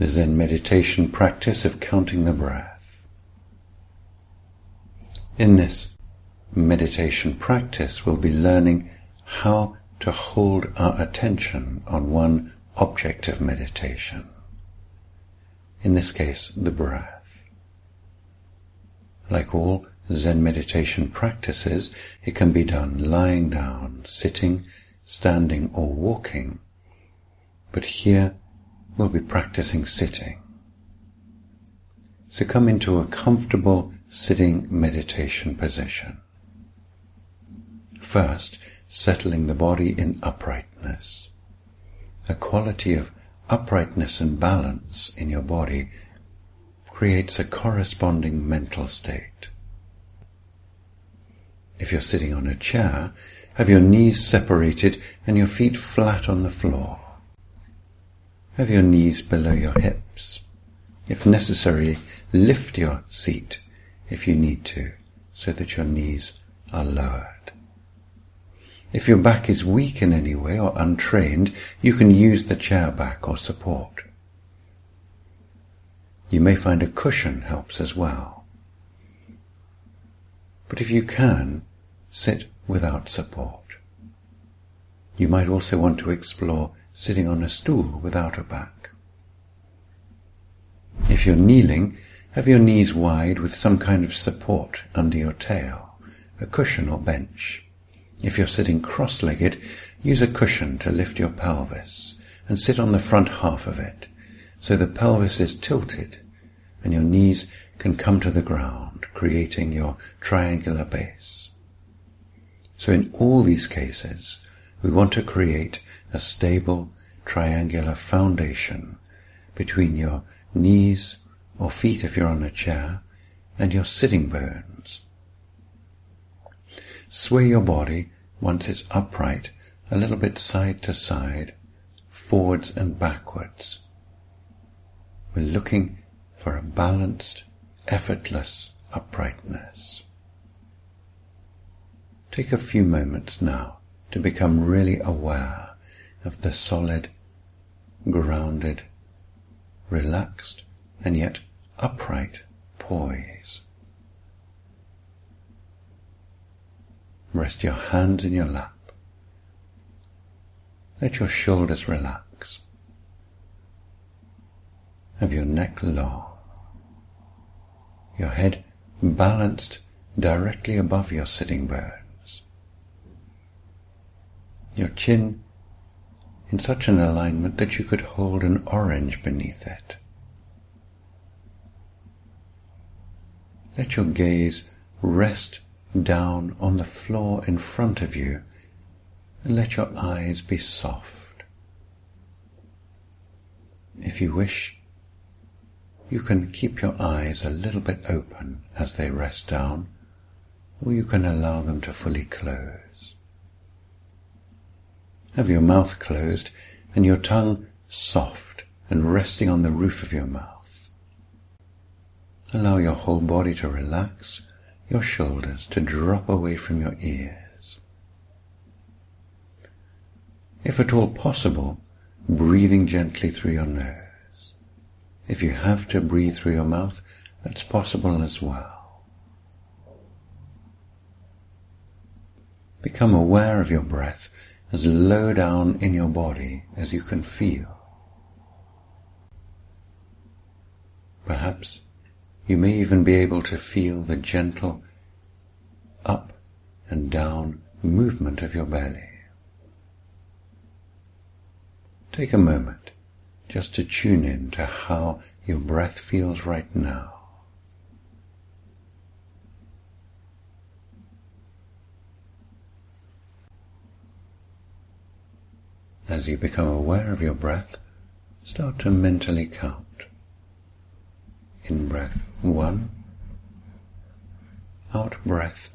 the Zen meditation practice of counting the breath. In this meditation practice, we'll be learning how to hold our attention on one object of meditation. In this case, the breath. Like all Zen meditation practices, it can be done lying down, sitting, standing, or walking. But here we'll be practicing sitting. So come into a comfortable sitting meditation position. First, settling the body in uprightness. A quality of uprightness and balance in your body creates a corresponding mental state. If you're sitting on a chair, have your knees separated and your feet flat on the floor. Have your knees below your hips. If necessary, lift your seat if you need to, so that your knees are lowered. If your back is weak in any way or untrained, you can use the chair back or support. You may find a cushion helps as well. But if you can, sit without support. You might also want to explore sitting on a stool without a back. If you're kneeling, have your knees wide with some kind of support under your tail, a cushion or bench. If you're sitting cross-legged, use a cushion to lift your pelvis and sit on the front half of it so the pelvis is tilted and your knees can come to the ground, creating your triangular base. So in all these cases, we want to create a stable triangular foundation between your knees or feet if you're on a chair and your sitting bones. Sway your body once it's upright a little bit side to side, forwards and backwards. We're looking for a balanced, effortless uprightness. Take a few moments now to become really aware of the solid, grounded, relaxed, and yet upright poise. Rest your hands in your lap. Let your shoulders relax. Have your neck long. Your head balanced directly above your sitting bones. Your chin in such an alignment that you could hold an orange beneath it. Let your gaze rest down on the floor in front of you and let your eyes be soft. If you wish, you can keep your eyes a little bit open as they rest down, or you can allow them to fully close. Have your mouth closed and your tongue soft and resting on the roof of your mouth. Allow your whole body to relax your shoulders to drop away from your ears. If at all possible, breathing gently through your nose. If you have to breathe through your mouth, that's possible as well. Become aware of your breath as low down in your body as you can feel. Perhaps you may even be able to feel the gentle up and down movement of your belly. Take a moment just to tune in to how your breath feels right now. As you become aware of your breath, start to mentally count. In breath one, out breath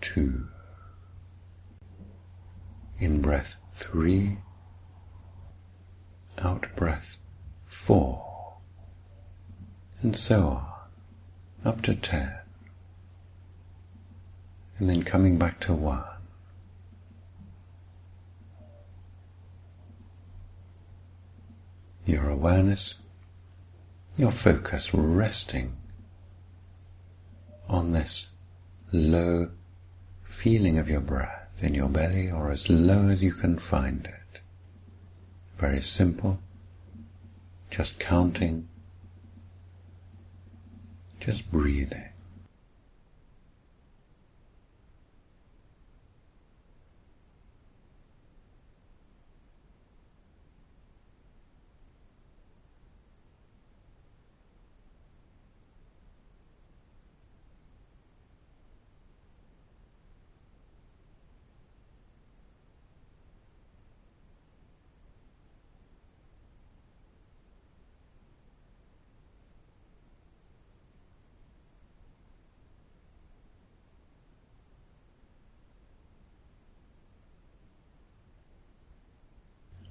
two, in breath three, out breath four, and so on, up to ten, and then coming back to one. Your awareness, your focus resting on this low feeling of your breath in your belly or as low as you can find it. Very simple, just counting, just breathing.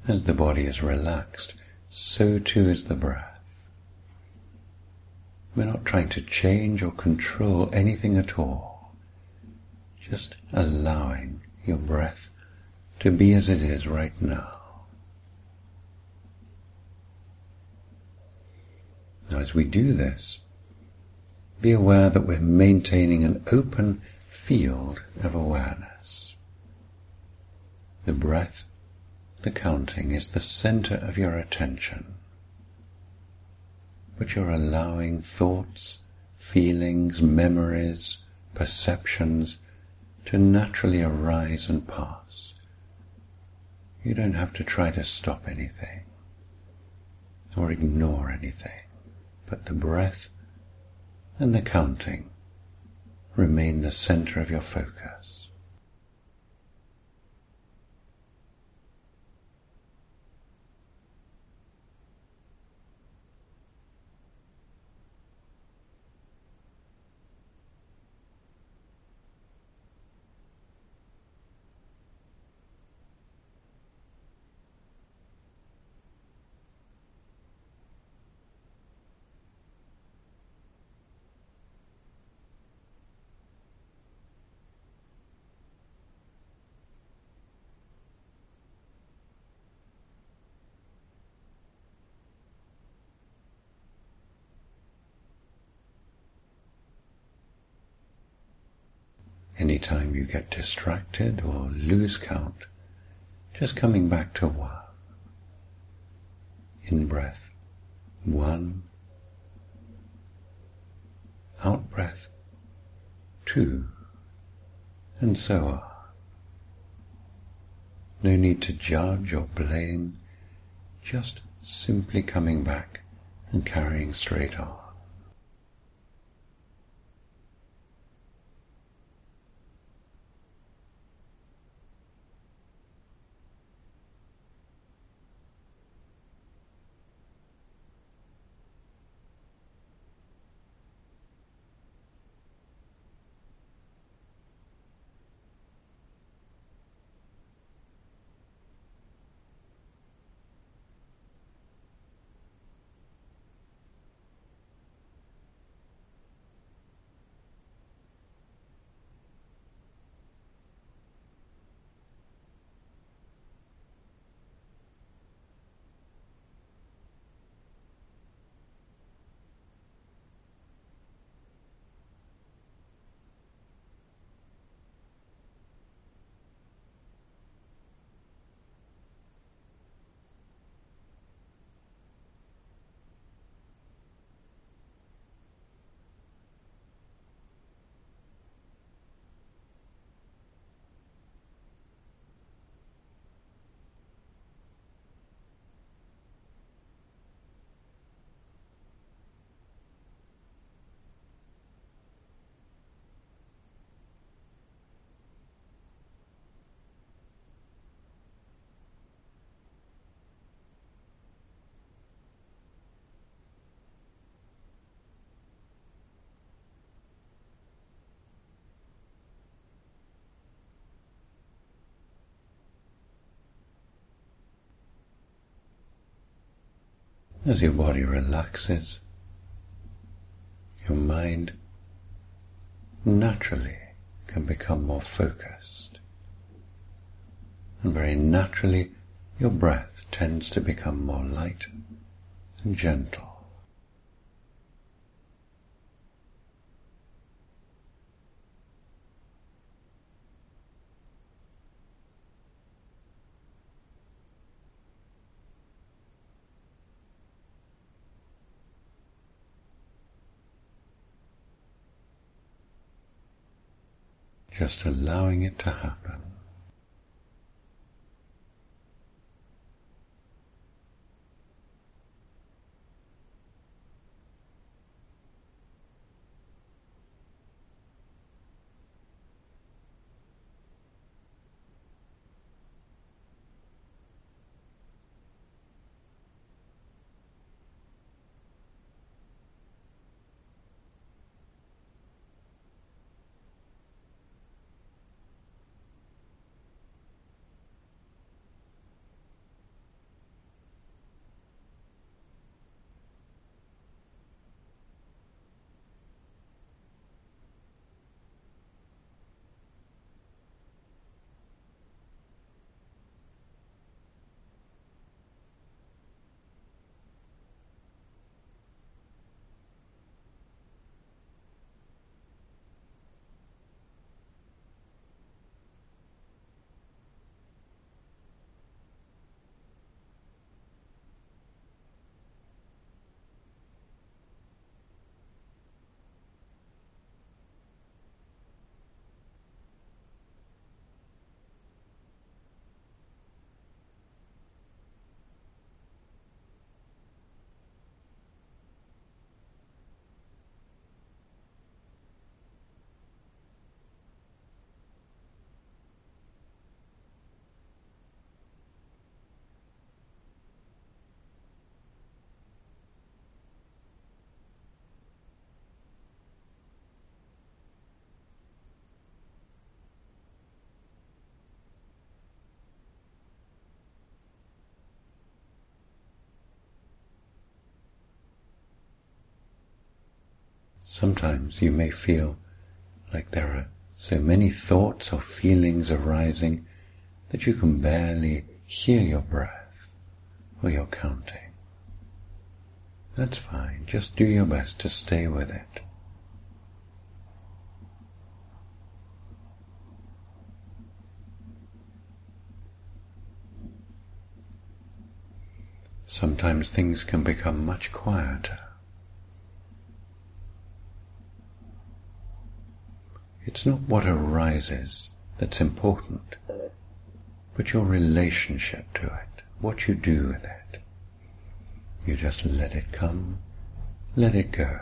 As the body is relaxed, so too is the breath. We're not trying to change or control anything at all, just allowing your breath to be as it is right now. Now, as we do this, be aware that we're maintaining an open field of awareness. The breath the counting is the center of your attention, but you're allowing thoughts, feelings, memories, perceptions to naturally arise and pass. You don't have to try to stop anything or ignore anything, but the breath and the counting remain the center of your focus. Anytime you get distracted or lose count, just coming back to one. In breath, one. Out breath, two. And so on. No need to judge or blame, just simply coming back and carrying straight on. As your body relaxes, your mind naturally can become more focused. And very naturally, your breath tends to become more light and gentle. Just allowing it to happen. Sometimes you may feel like there are so many thoughts or feelings arising that you can barely hear your breath or your counting. That's fine, just do your best to stay with it. Sometimes things can become much quieter. It's not what arises that's important, but your relationship to it, what you do with it. You just let it come, let it go.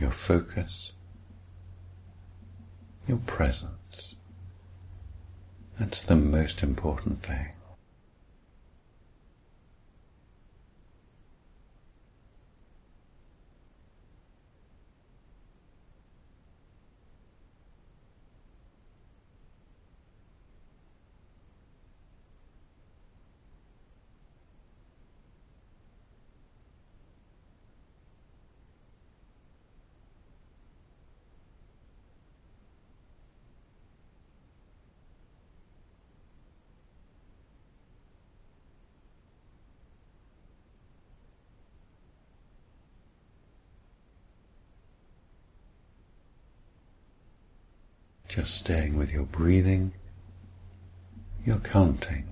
Your focus, your presence. That's the most important thing. Just staying with your breathing, your counting.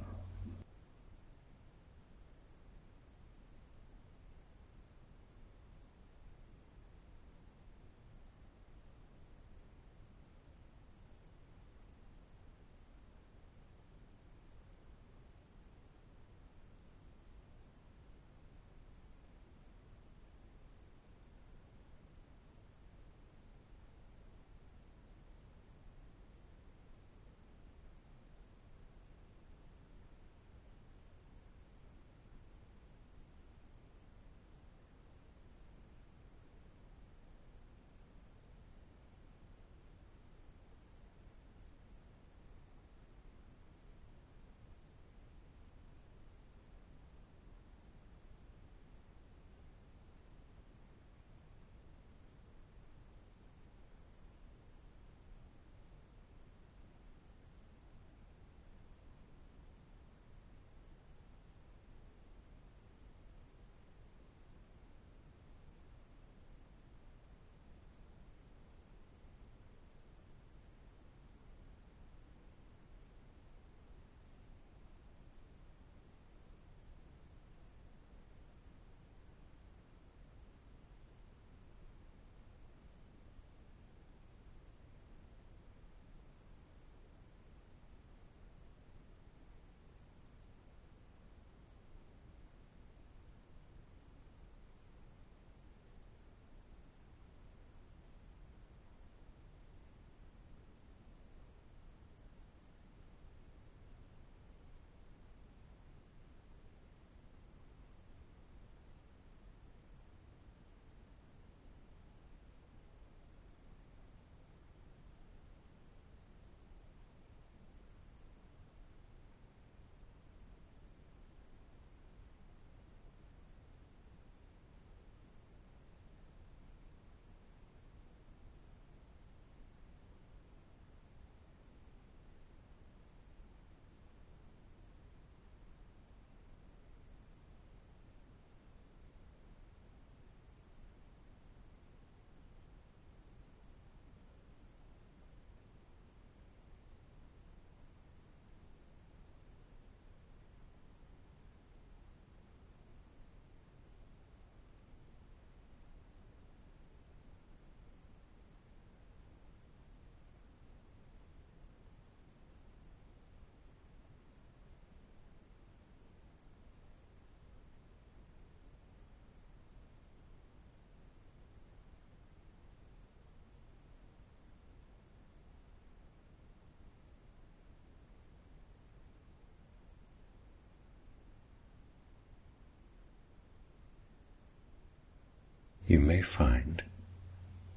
You may find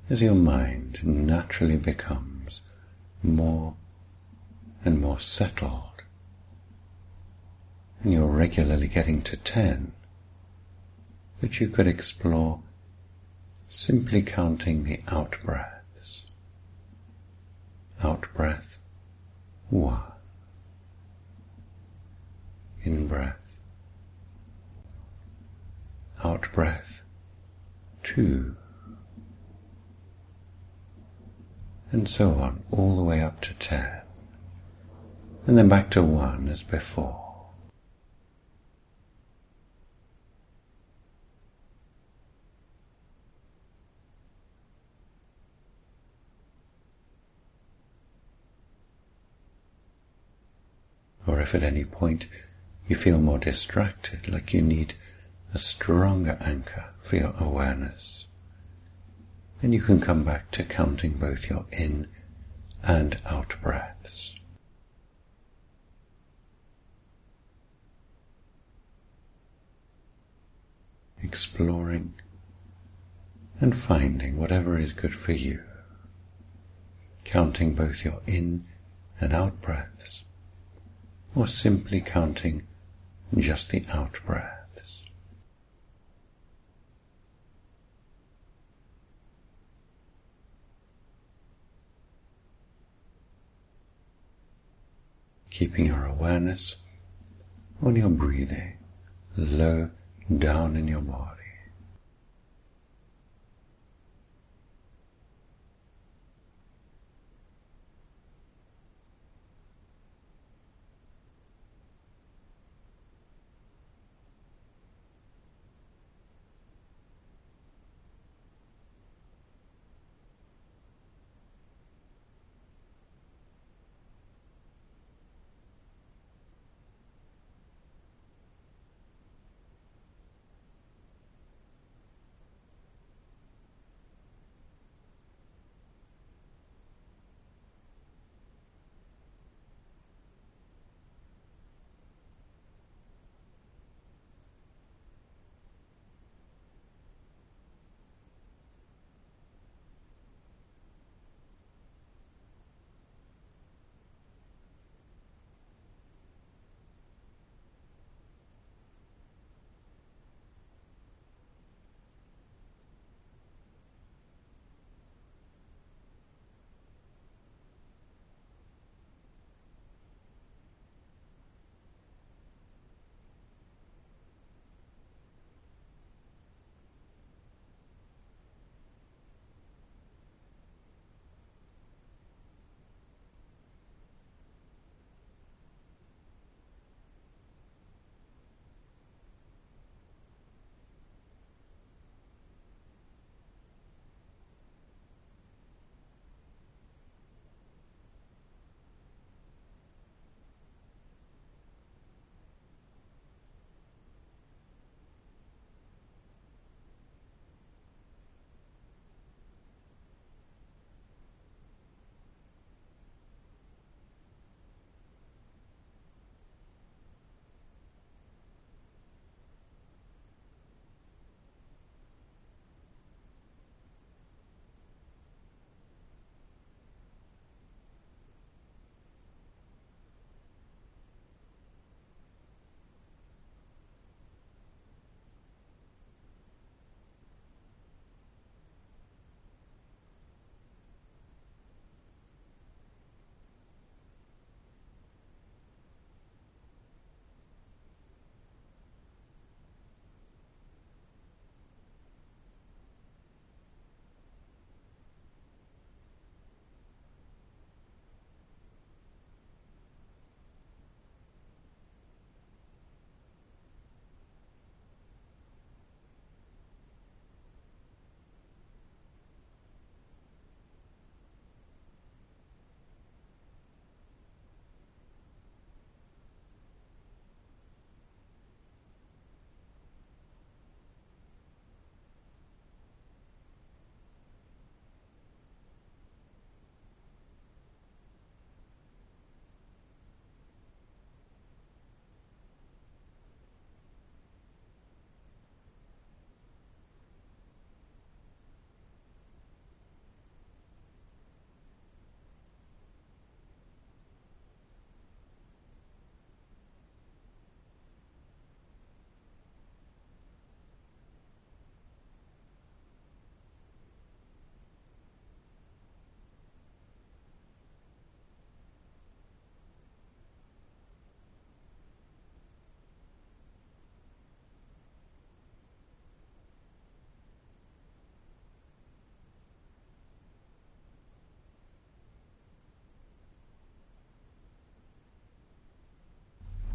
as your mind naturally becomes more and more settled, and you're regularly getting to ten, that you could explore simply counting the out breaths. Out breath, one. In breath. Out breath, two, and so on, all the way up to ten, and then back to one as before. Or if at any point you feel more distracted, like you need a stronger anchor for your awareness, and you can come back to counting both your in and out breaths. Exploring and finding whatever is good for you, counting both your in and out breaths, or simply counting just the out breaths. Keeping your awareness on your breathing low down in your body.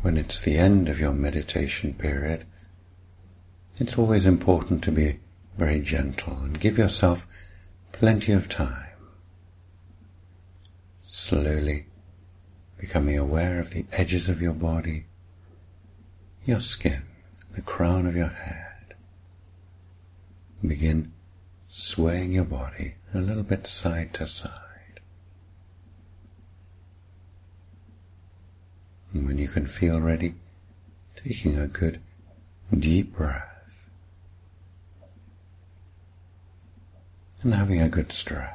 When it's the end of your meditation period, it's always important to be very gentle and give yourself plenty of time. Slowly becoming aware of the edges of your body, your skin, the crown of your head. Begin swaying your body a little bit side to side. And when you can feel ready, taking a good deep breath and having a good stretch.